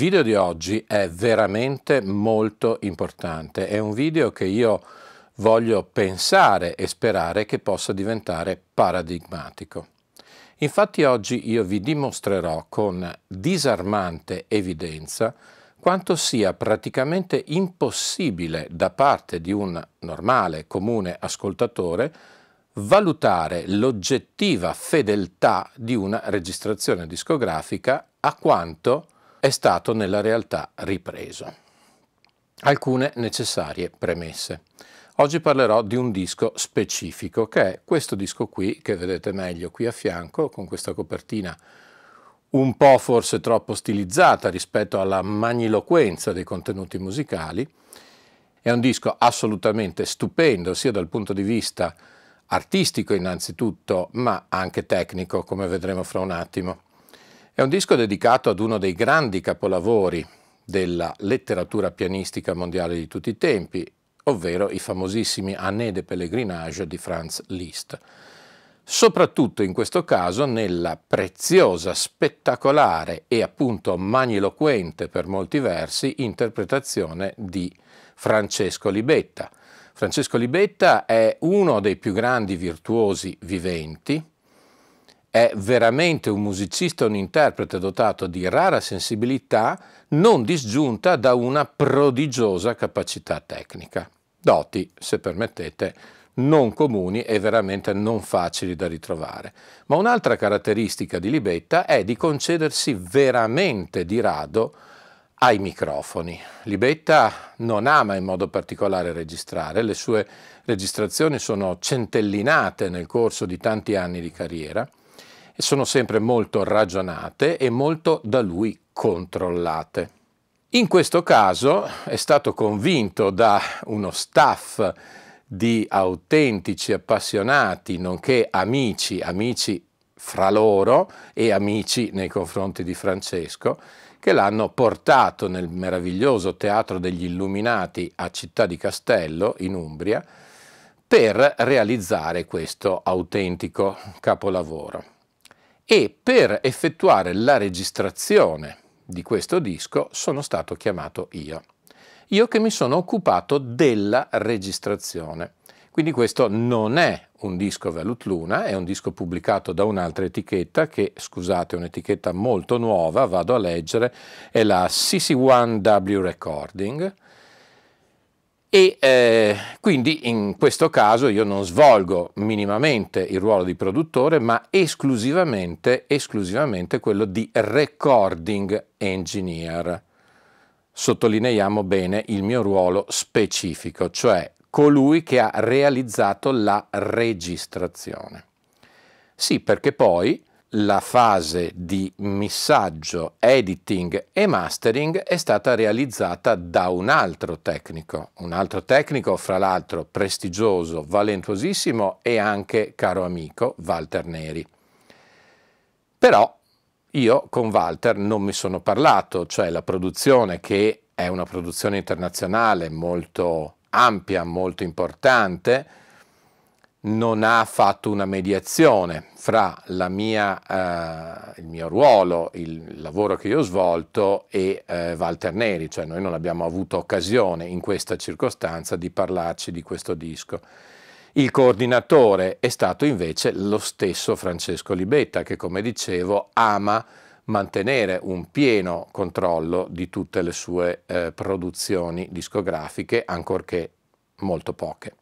Video di oggi è veramente molto importante, è un video che io voglio pensare e sperare che possa diventare paradigmatico. Infatti oggi io vi dimostrerò con disarmante evidenza quanto sia praticamente impossibile da parte di un normale, comune ascoltatore valutare l'oggettiva fedeltà di una registrazione discografica a quanto è stato nella realtà ripreso. Alcune necessarie premesse. Oggi parlerò di un disco specifico che è questo disco qui che vedete meglio qui a fianco con questa copertina un po' forse troppo stilizzata rispetto alla magniloquenza dei contenuti musicali. È un disco assolutamente stupendo sia dal punto di vista artistico innanzitutto ma anche tecnico come vedremo fra un attimo. È un disco dedicato ad uno dei grandi capolavori della letteratura pianistica mondiale di tutti i tempi, ovvero i famosissimi Année de Pèlerinage di Franz Liszt. Soprattutto in questo caso nella preziosa, spettacolare e appunto magniloquente per molti versi interpretazione di Francesco Libetta. Francesco Libetta è uno dei più grandi virtuosi viventi, è veramente un musicista, un interprete dotato di rara sensibilità, non disgiunta da una prodigiosa capacità tecnica. Doti, se permettete, non comuni e veramente non facili da ritrovare. Ma un'altra caratteristica di Libetta è di concedersi veramente di rado ai microfoni. Libetta non ama in modo particolare registrare, le sue registrazioni sono centellinate nel corso di tanti anni di carriera sono sempre molto ragionate e molto da lui controllate. In questo caso è stato convinto da uno staff di autentici appassionati, nonché amici, amici fra loro e amici nei confronti di Francesco, che l'hanno portato nel meraviglioso Teatro degli Illuminati a Città di Castello, in Umbria, per realizzare questo autentico capolavoro e per effettuare la registrazione di questo disco sono stato chiamato io. Io che mi sono occupato della registrazione. Quindi questo non è un disco Velut Luna, è un disco pubblicato da un'altra etichetta che, scusate, è un'etichetta molto nuova, vado a leggere, è la CC1W Recording, e eh, quindi in questo caso io non svolgo minimamente il ruolo di produttore, ma esclusivamente, esclusivamente quello di recording engineer. Sottolineiamo bene il mio ruolo specifico, cioè colui che ha realizzato la registrazione. Sì, perché poi la fase di missaggio, editing e mastering è stata realizzata da un altro tecnico, un altro tecnico fra l'altro prestigioso, valentuosissimo e anche caro amico, Walter Neri. Però io con Walter non mi sono parlato, cioè la produzione che è una produzione internazionale molto ampia, molto importante, non ha fatto una mediazione fra mia, eh, il mio ruolo, il lavoro che io ho svolto e eh, Walter Neri, cioè noi non abbiamo avuto occasione in questa circostanza di parlarci di questo disco. Il coordinatore è stato invece lo stesso Francesco Libetta che come dicevo ama mantenere un pieno controllo di tutte le sue eh, produzioni discografiche, ancorché molto poche.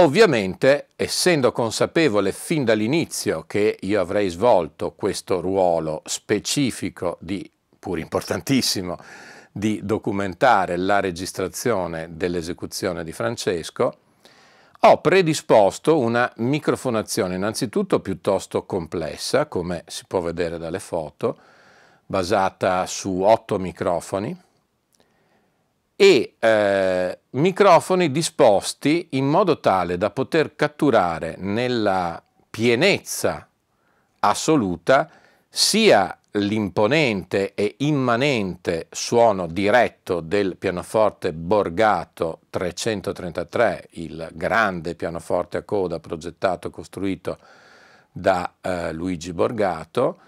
Ovviamente, essendo consapevole fin dall'inizio che io avrei svolto questo ruolo specifico di pur importantissimo, di documentare la registrazione dell'esecuzione di Francesco, ho predisposto una microfonazione innanzitutto piuttosto complessa, come si può vedere dalle foto, basata su otto microfoni e eh, microfoni disposti in modo tale da poter catturare nella pienezza assoluta sia l'imponente e immanente suono diretto del pianoforte Borgato 333, il grande pianoforte a coda progettato e costruito da eh, Luigi Borgato,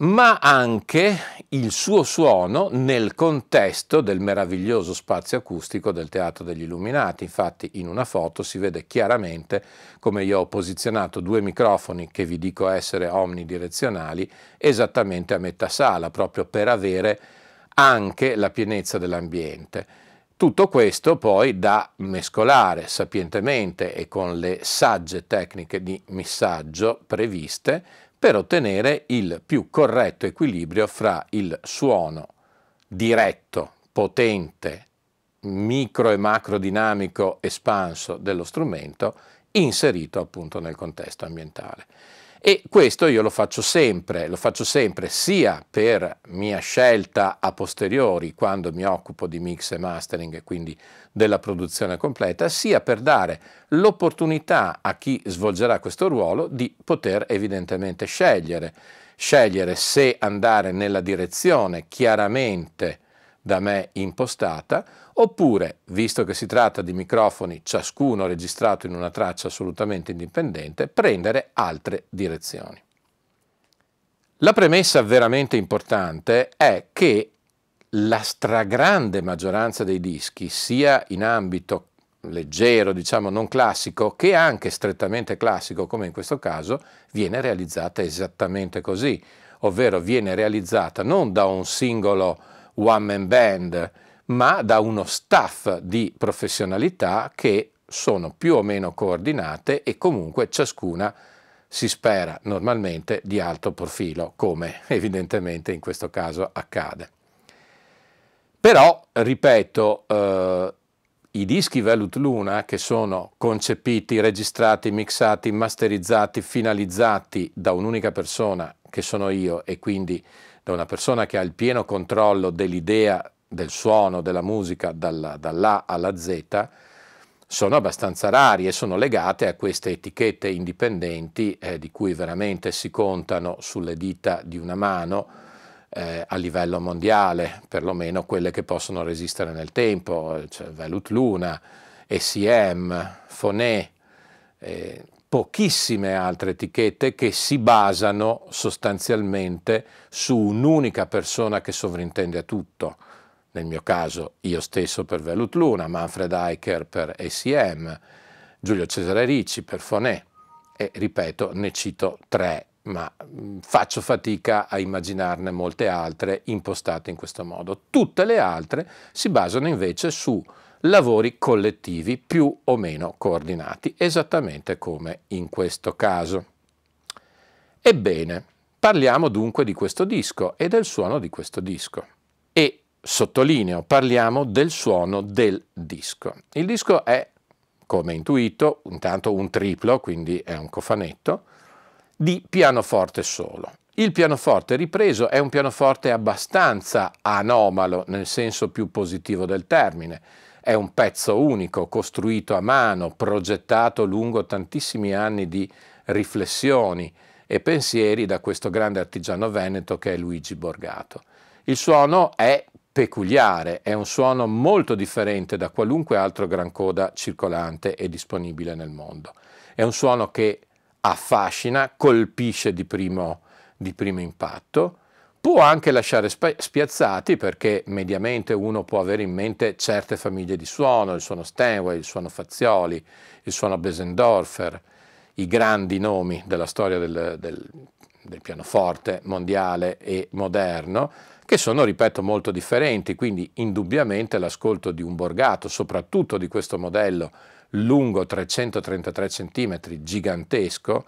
ma anche il suo suono nel contesto del meraviglioso spazio acustico del Teatro degli Illuminati. Infatti in una foto si vede chiaramente come io ho posizionato due microfoni che vi dico essere omnidirezionali esattamente a metà sala, proprio per avere anche la pienezza dell'ambiente. Tutto questo poi da mescolare sapientemente e con le sagge tecniche di missaggio previste per ottenere il più corretto equilibrio fra il suono diretto, potente, micro e macro dinamico espanso dello strumento inserito appunto nel contesto ambientale. E questo io lo faccio sempre, lo faccio sempre sia per mia scelta a posteriori quando mi occupo di mix e mastering e quindi della produzione completa, sia per dare l'opportunità a chi svolgerà questo ruolo di poter evidentemente scegliere, scegliere se andare nella direzione chiaramente da me impostata, oppure, visto che si tratta di microfoni ciascuno registrato in una traccia assolutamente indipendente, prendere altre direzioni. La premessa veramente importante è che la stragrande maggioranza dei dischi, sia in ambito leggero, diciamo non classico, che anche strettamente classico, come in questo caso, viene realizzata esattamente così, ovvero viene realizzata non da un singolo one man band, ma da uno staff di professionalità che sono più o meno coordinate e comunque ciascuna si spera normalmente di alto profilo, come evidentemente in questo caso accade. Però, ripeto, eh, i dischi Velut Luna che sono concepiti, registrati, mixati, masterizzati, finalizzati da un'unica persona, che sono io, e quindi da una persona che ha il pieno controllo dell'idea del suono, della musica dalla, dall'A alla Z, sono abbastanza rari e sono legate a queste etichette indipendenti eh, di cui veramente si contano sulle dita di una mano eh, a livello mondiale, perlomeno quelle che possono resistere nel tempo, cioè Velut Luna, SEM, Foné, eh, pochissime altre etichette che si basano sostanzialmente su un'unica persona che sovrintende a tutto. Nel mio caso io stesso per Velut Luna, Manfred Eicher per ACM, Giulio Cesare Ricci per Foné e ripeto ne cito tre ma mm, faccio fatica a immaginarne molte altre impostate in questo modo. Tutte le altre si basano invece su lavori collettivi più o meno coordinati, esattamente come in questo caso. Ebbene, parliamo dunque di questo disco e del suono di questo disco. E sottolineo, parliamo del suono del disco. Il disco è, come intuito, intanto un triplo, quindi è un cofanetto, di pianoforte solo. Il pianoforte ripreso è un pianoforte abbastanza anomalo nel senso più positivo del termine, è un pezzo unico, costruito a mano, progettato lungo tantissimi anni di riflessioni e pensieri da questo grande artigiano veneto che è Luigi Borgato. Il suono è peculiare, è un suono molto differente da qualunque altro gran coda circolante e disponibile nel mondo. È un suono che affascina, colpisce di primo, di primo impatto, Può anche lasciare spiazzati perché mediamente uno può avere in mente certe famiglie di suono, il suono Steinway, il suono Fazioli, il suono Besendorfer, i grandi nomi della storia del, del, del pianoforte mondiale e moderno, che sono, ripeto, molto differenti, quindi indubbiamente l'ascolto di un borgato, soprattutto di questo modello lungo 333 cm, gigantesco,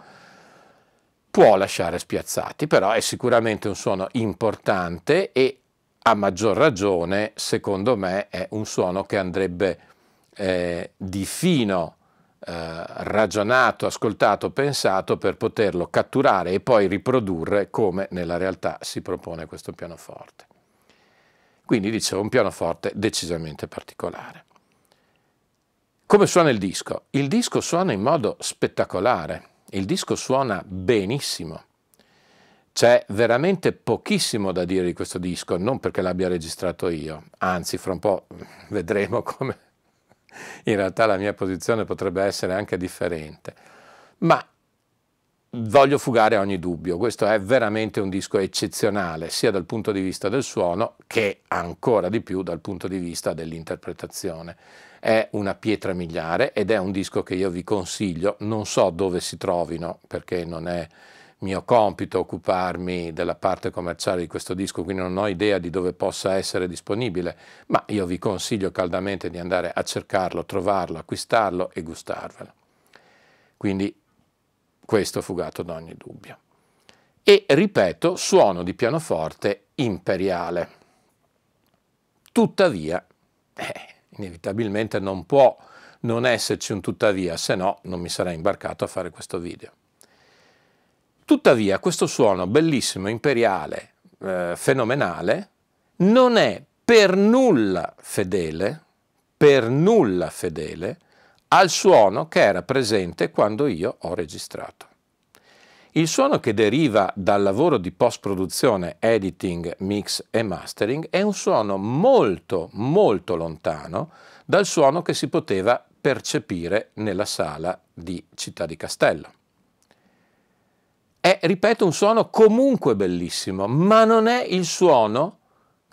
può lasciare spiazzati, però è sicuramente un suono importante e a maggior ragione, secondo me, è un suono che andrebbe eh, di fino eh, ragionato, ascoltato, pensato per poterlo catturare e poi riprodurre come nella realtà si propone questo pianoforte. Quindi dicevo un pianoforte decisamente particolare. Come suona il disco? Il disco suona in modo spettacolare, il disco suona benissimo. C'è veramente pochissimo da dire di questo disco, non perché l'abbia registrato io, anzi fra un po' vedremo come in realtà la mia posizione potrebbe essere anche differente, ma voglio fugare ogni dubbio, questo è veramente un disco eccezionale sia dal punto di vista del suono che ancora di più dal punto di vista dell'interpretazione. È una pietra miliare ed è un disco che io vi consiglio, non so dove si trovino perché non è mio compito occuparmi della parte commerciale di questo disco, quindi non ho idea di dove possa essere disponibile, ma io vi consiglio caldamente di andare a cercarlo, trovarlo, acquistarlo e gustarvelo. Quindi questo fugato da ogni dubbio. E ripeto, suono di pianoforte imperiale. Tuttavia, eh, inevitabilmente non può non esserci un tuttavia, se no non mi sarei imbarcato a fare questo video. Tuttavia questo suono bellissimo, imperiale, eh, fenomenale, non è per nulla fedele, per nulla fedele al suono che era presente quando io ho registrato. Il suono che deriva dal lavoro di post-produzione, editing, mix e mastering è un suono molto, molto lontano dal suono che si poteva percepire nella sala di Città di Castello. È, ripeto, un suono comunque bellissimo, ma non è il suono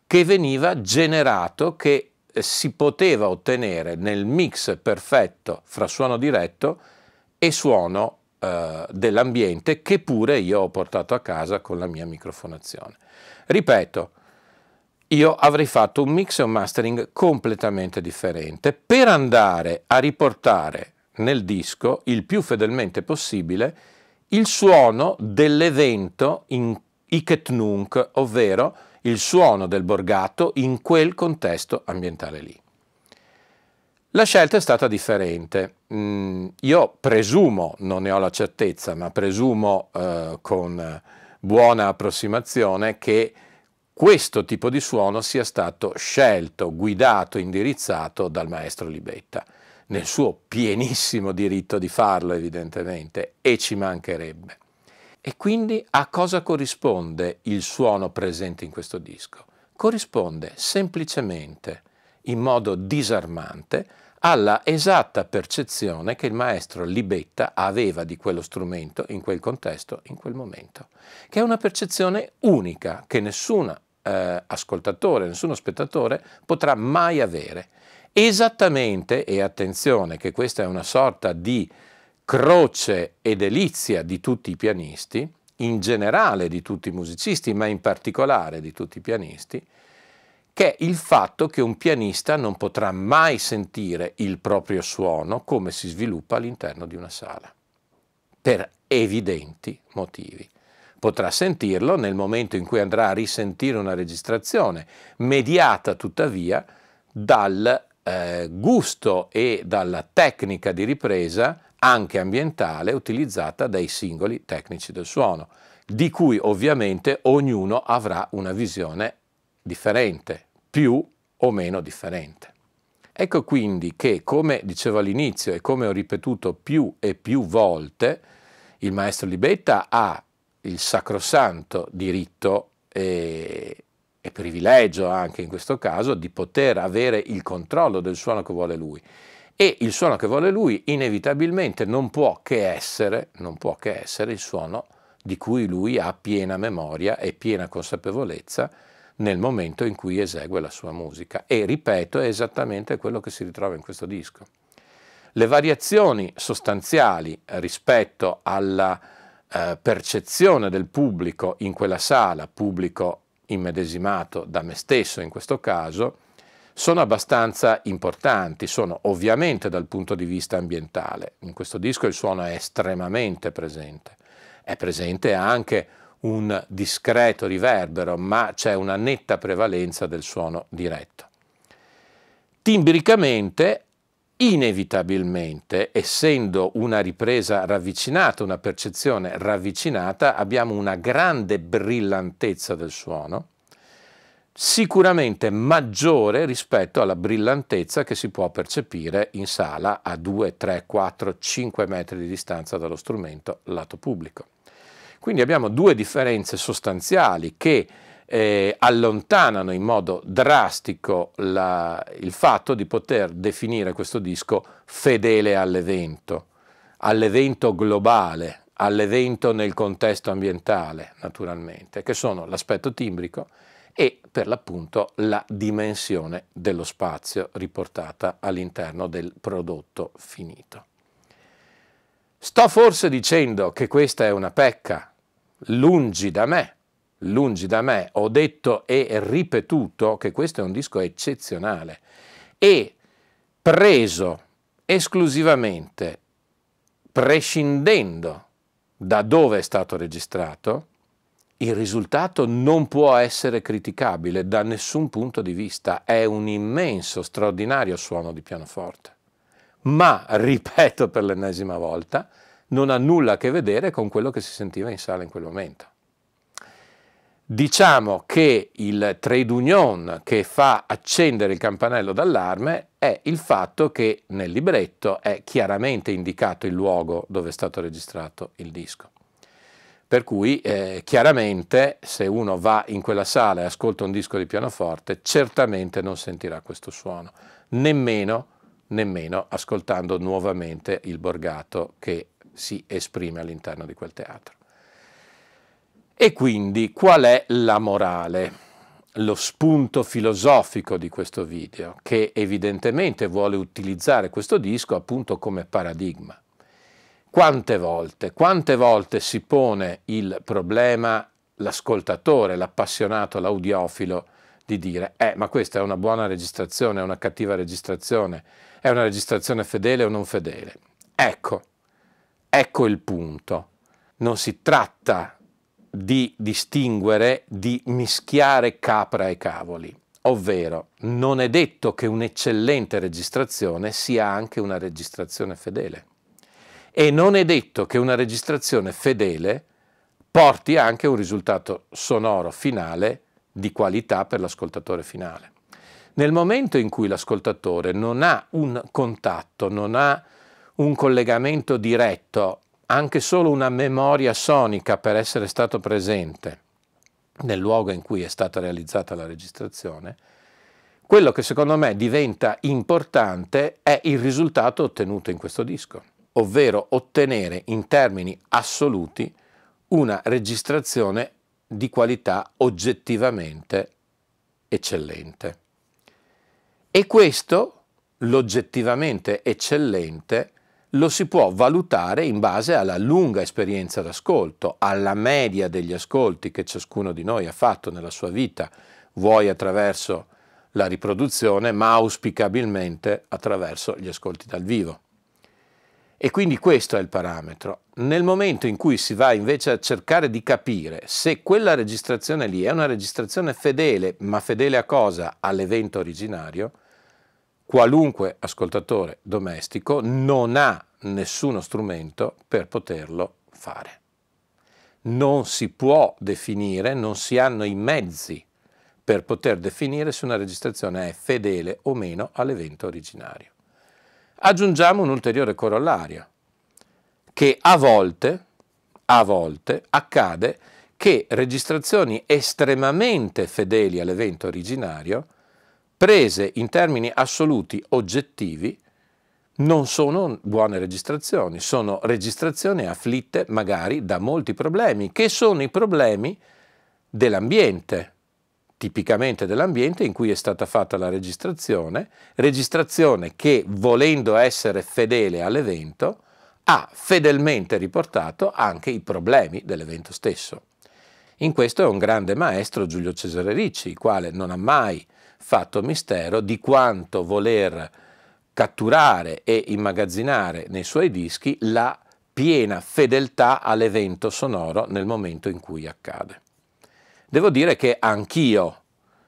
che veniva generato, che eh, si poteva ottenere nel mix perfetto fra suono diretto e suono eh, dell'ambiente che pure io ho portato a casa con la mia microfonazione. Ripeto, io avrei fatto un mix e un mastering completamente differente per andare a riportare nel disco il più fedelmente possibile il suono dell'evento in Iket Nunc, ovvero il suono del borgato in quel contesto ambientale lì. La scelta è stata differente. Mm, io presumo, non ne ho la certezza, ma presumo eh, con buona approssimazione che questo tipo di suono sia stato scelto, guidato, indirizzato dal maestro Libetta nel suo pienissimo diritto di farlo evidentemente, e ci mancherebbe. E quindi a cosa corrisponde il suono presente in questo disco? Corrisponde semplicemente, in modo disarmante, alla esatta percezione che il maestro Libetta aveva di quello strumento in quel contesto, in quel momento, che è una percezione unica che nessun eh, ascoltatore, nessuno spettatore potrà mai avere. Esattamente, e attenzione che questa è una sorta di croce e delizia di tutti i pianisti, in generale di tutti i musicisti, ma in particolare di tutti i pianisti, che è il fatto che un pianista non potrà mai sentire il proprio suono come si sviluppa all'interno di una sala, per evidenti motivi. Potrà sentirlo nel momento in cui andrà a risentire una registrazione, mediata tuttavia dal eh, gusto e dalla tecnica di ripresa anche ambientale utilizzata dai singoli tecnici del suono, di cui ovviamente ognuno avrà una visione differente, più o meno differente. Ecco quindi che, come dicevo all'inizio e come ho ripetuto più e più volte, il maestro Libetta ha il sacrosanto diritto e, e privilegio anche in questo caso di poter avere il controllo del suono che vuole lui. E il suono che vuole lui inevitabilmente non può che essere, può che essere il suono di cui lui ha piena memoria e piena consapevolezza nel momento in cui esegue la sua musica. E ripeto, è esattamente quello che si ritrova in questo disco. Le variazioni sostanziali rispetto alla eh, percezione del pubblico in quella sala, pubblico immedesimato da me stesso in questo caso, sono abbastanza importanti, sono ovviamente dal punto di vista ambientale. In questo disco il suono è estremamente presente, È presente anche un discreto riverbero, ma c'è una netta prevalenza del suono diretto. Timbricamente, inevitabilmente, essendo una ripresa ravvicinata, una percezione ravvicinata, abbiamo una grande brillantezza del suono, sicuramente maggiore rispetto alla brillantezza che si può percepire in sala a 2, 3, 4, 5 metri di distanza dallo strumento lato pubblico. Quindi abbiamo due differenze sostanziali che eh, allontanano in modo drastico la, il fatto di poter definire questo disco fedele all'evento, all'evento globale, all'evento nel contesto ambientale, naturalmente, che sono l'aspetto timbrico e per l'appunto la dimensione dello spazio riportata all'interno del prodotto finito. Sto forse dicendo che questa è una pecca? Lungi da me, lungi da me, ho detto e ripetuto che questo è un disco eccezionale e preso esclusivamente, prescindendo da dove è stato registrato, il risultato non può essere criticabile da nessun punto di vista, è un immenso, straordinario suono di pianoforte. Ma, ripeto per l'ennesima volta, non ha nulla a che vedere con quello che si sentiva in sala in quel momento. Diciamo che il trade union che fa accendere il campanello d'allarme è il fatto che nel libretto è chiaramente indicato il luogo dove è stato registrato il disco. Per cui eh, chiaramente se uno va in quella sala e ascolta un disco di pianoforte certamente non sentirà questo suono, nemmeno, nemmeno ascoltando nuovamente il borgato che si esprime all'interno di quel teatro. E quindi qual è la morale? Lo spunto filosofico di questo video, che evidentemente vuole utilizzare questo disco appunto come paradigma. Quante volte, quante volte si pone il problema, l'ascoltatore, l'appassionato, l'audiofilo, di dire, eh, ma questa è una buona registrazione, è una cattiva registrazione, è una registrazione fedele o non fedele. Ecco, ecco il punto. Non si tratta di distinguere, di mischiare capra e cavoli, ovvero non è detto che un'eccellente registrazione sia anche una registrazione fedele. E non è detto che una registrazione fedele porti anche un risultato sonoro finale di qualità per l'ascoltatore finale. Nel momento in cui l'ascoltatore non ha un contatto, non ha un collegamento diretto, anche solo una memoria sonica per essere stato presente nel luogo in cui è stata realizzata la registrazione, quello che secondo me diventa importante è il risultato ottenuto in questo disco ovvero ottenere in termini assoluti una registrazione di qualità oggettivamente eccellente. E questo, l'oggettivamente eccellente, lo si può valutare in base alla lunga esperienza d'ascolto, alla media degli ascolti che ciascuno di noi ha fatto nella sua vita, vuoi attraverso la riproduzione, ma auspicabilmente attraverso gli ascolti dal vivo. E quindi questo è il parametro. Nel momento in cui si va invece a cercare di capire se quella registrazione lì è una registrazione fedele, ma fedele a cosa? All'evento originario, qualunque ascoltatore domestico non ha nessuno strumento per poterlo fare. Non si può definire, non si hanno i mezzi per poter definire se una registrazione è fedele o meno all'evento originario. Aggiungiamo un ulteriore corollario, che a volte, a volte accade che registrazioni estremamente fedeli all'evento originario, prese in termini assoluti oggettivi, non sono buone registrazioni, sono registrazioni afflitte magari da molti problemi, che sono i problemi dell'ambiente, tipicamente dell'ambiente in cui è stata fatta la registrazione, registrazione che volendo essere fedele all'evento ha fedelmente riportato anche i problemi dell'evento stesso. In questo è un grande maestro Giulio Cesare Ricci, il quale non ha mai fatto mistero di quanto voler catturare e immagazzinare nei suoi dischi la piena fedeltà all'evento sonoro nel momento in cui accade. Devo dire che anch'io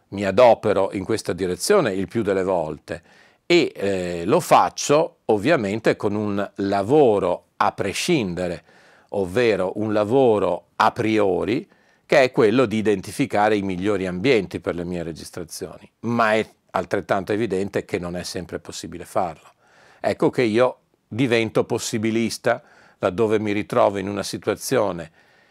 mi adopero in questa direzione il più delle volte e eh, lo faccio ovviamente con un lavoro a prescindere, ovvero un lavoro a priori che è quello di identificare i migliori ambienti per le mie registrazioni, ma è altrettanto evidente che non è sempre possibile farlo. Ecco che io divento possibilista laddove mi ritrovo in una situazione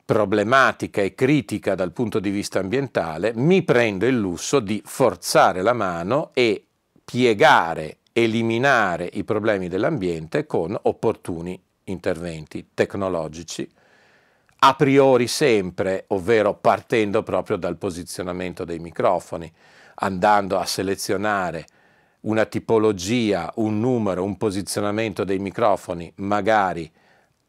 problematica e critica dal punto di vista ambientale, mi prendo il lusso di forzare la mano e piegare, eliminare i problemi dell'ambiente con opportuni interventi tecnologici, a priori sempre, ovvero partendo proprio dal posizionamento dei microfoni, andando a selezionare una tipologia, un numero, un posizionamento dei microfoni magari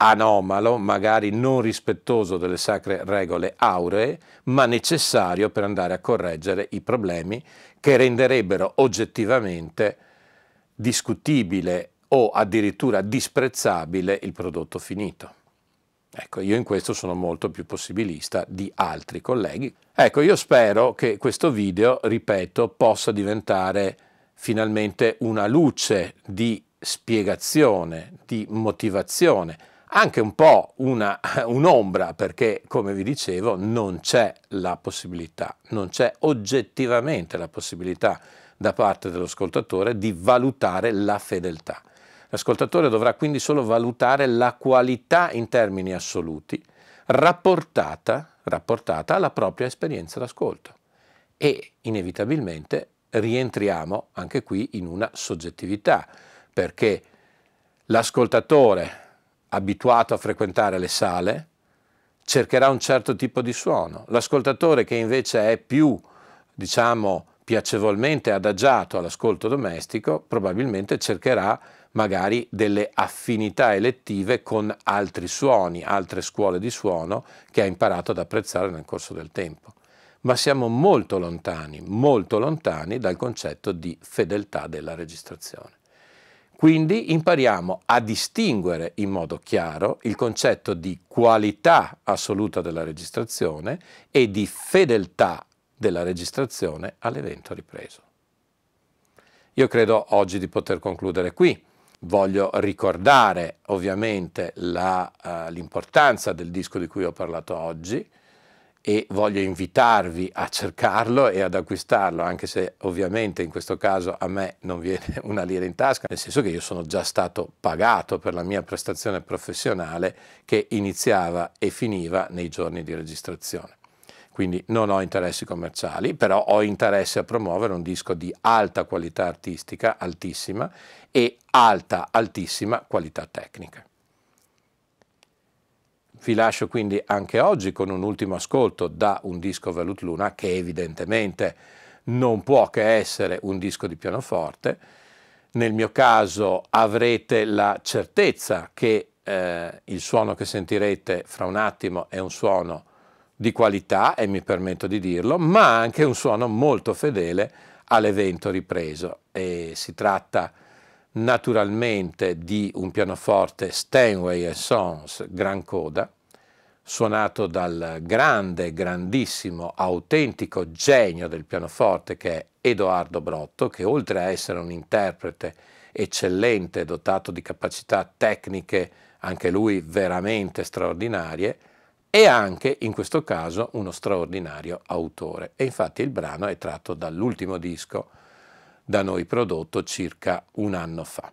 anomalo, magari non rispettoso delle sacre regole auree, ma necessario per andare a correggere i problemi che renderebbero oggettivamente discutibile o addirittura disprezzabile il prodotto finito. Ecco, io in questo sono molto più possibilista di altri colleghi. Ecco, io spero che questo video, ripeto, possa diventare finalmente una luce di spiegazione, di motivazione, anche un po' una, un'ombra perché, come vi dicevo, non c'è la possibilità, non c'è oggettivamente la possibilità da parte dell'ascoltatore di valutare la fedeltà. L'ascoltatore dovrà quindi solo valutare la qualità in termini assoluti rapportata, rapportata alla propria esperienza d'ascolto e inevitabilmente rientriamo anche qui in una soggettività, perché l'ascoltatore abituato a frequentare le sale cercherà un certo tipo di suono, l'ascoltatore che invece è più, diciamo, piacevolmente adagiato all'ascolto domestico, probabilmente cercherà magari delle affinità elettive con altri suoni, altre scuole di suono che ha imparato ad apprezzare nel corso del tempo ma siamo molto lontani, molto lontani dal concetto di fedeltà della registrazione. Quindi impariamo a distinguere in modo chiaro il concetto di qualità assoluta della registrazione e di fedeltà della registrazione all'evento ripreso. Io credo oggi di poter concludere qui. Voglio ricordare ovviamente uh, l'importanza del disco di cui ho parlato oggi, e voglio invitarvi a cercarlo e ad acquistarlo, anche se ovviamente in questo caso a me non viene una lira in tasca, nel senso che io sono già stato pagato per la mia prestazione professionale che iniziava e finiva nei giorni di registrazione. Quindi non ho interessi commerciali, però ho interesse a promuovere un disco di alta qualità artistica, altissima, e alta, altissima qualità tecnica. Vi lascio quindi anche oggi con un ultimo ascolto da un disco Velut Luna che evidentemente non può che essere un disco di pianoforte. Nel mio caso avrete la certezza che eh, il suono che sentirete fra un attimo è un suono di qualità, e mi permetto di dirlo, ma anche un suono molto fedele all'evento ripreso. E si tratta naturalmente di un pianoforte Steinway Sons Gran Coda, suonato dal grande, grandissimo, autentico genio del pianoforte che è Edoardo Brotto, che oltre a essere un interprete eccellente, dotato di capacità tecniche, anche lui veramente straordinarie, è anche in questo caso uno straordinario autore. E infatti il brano è tratto dall'ultimo disco da noi prodotto circa un anno fa.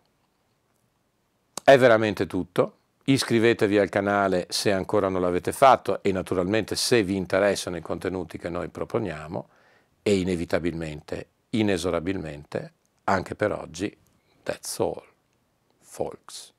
È veramente tutto. Iscrivetevi al canale se ancora non l'avete fatto e naturalmente se vi interessano i contenuti che noi proponiamo e inevitabilmente, inesorabilmente, anche per oggi, that's all, folks.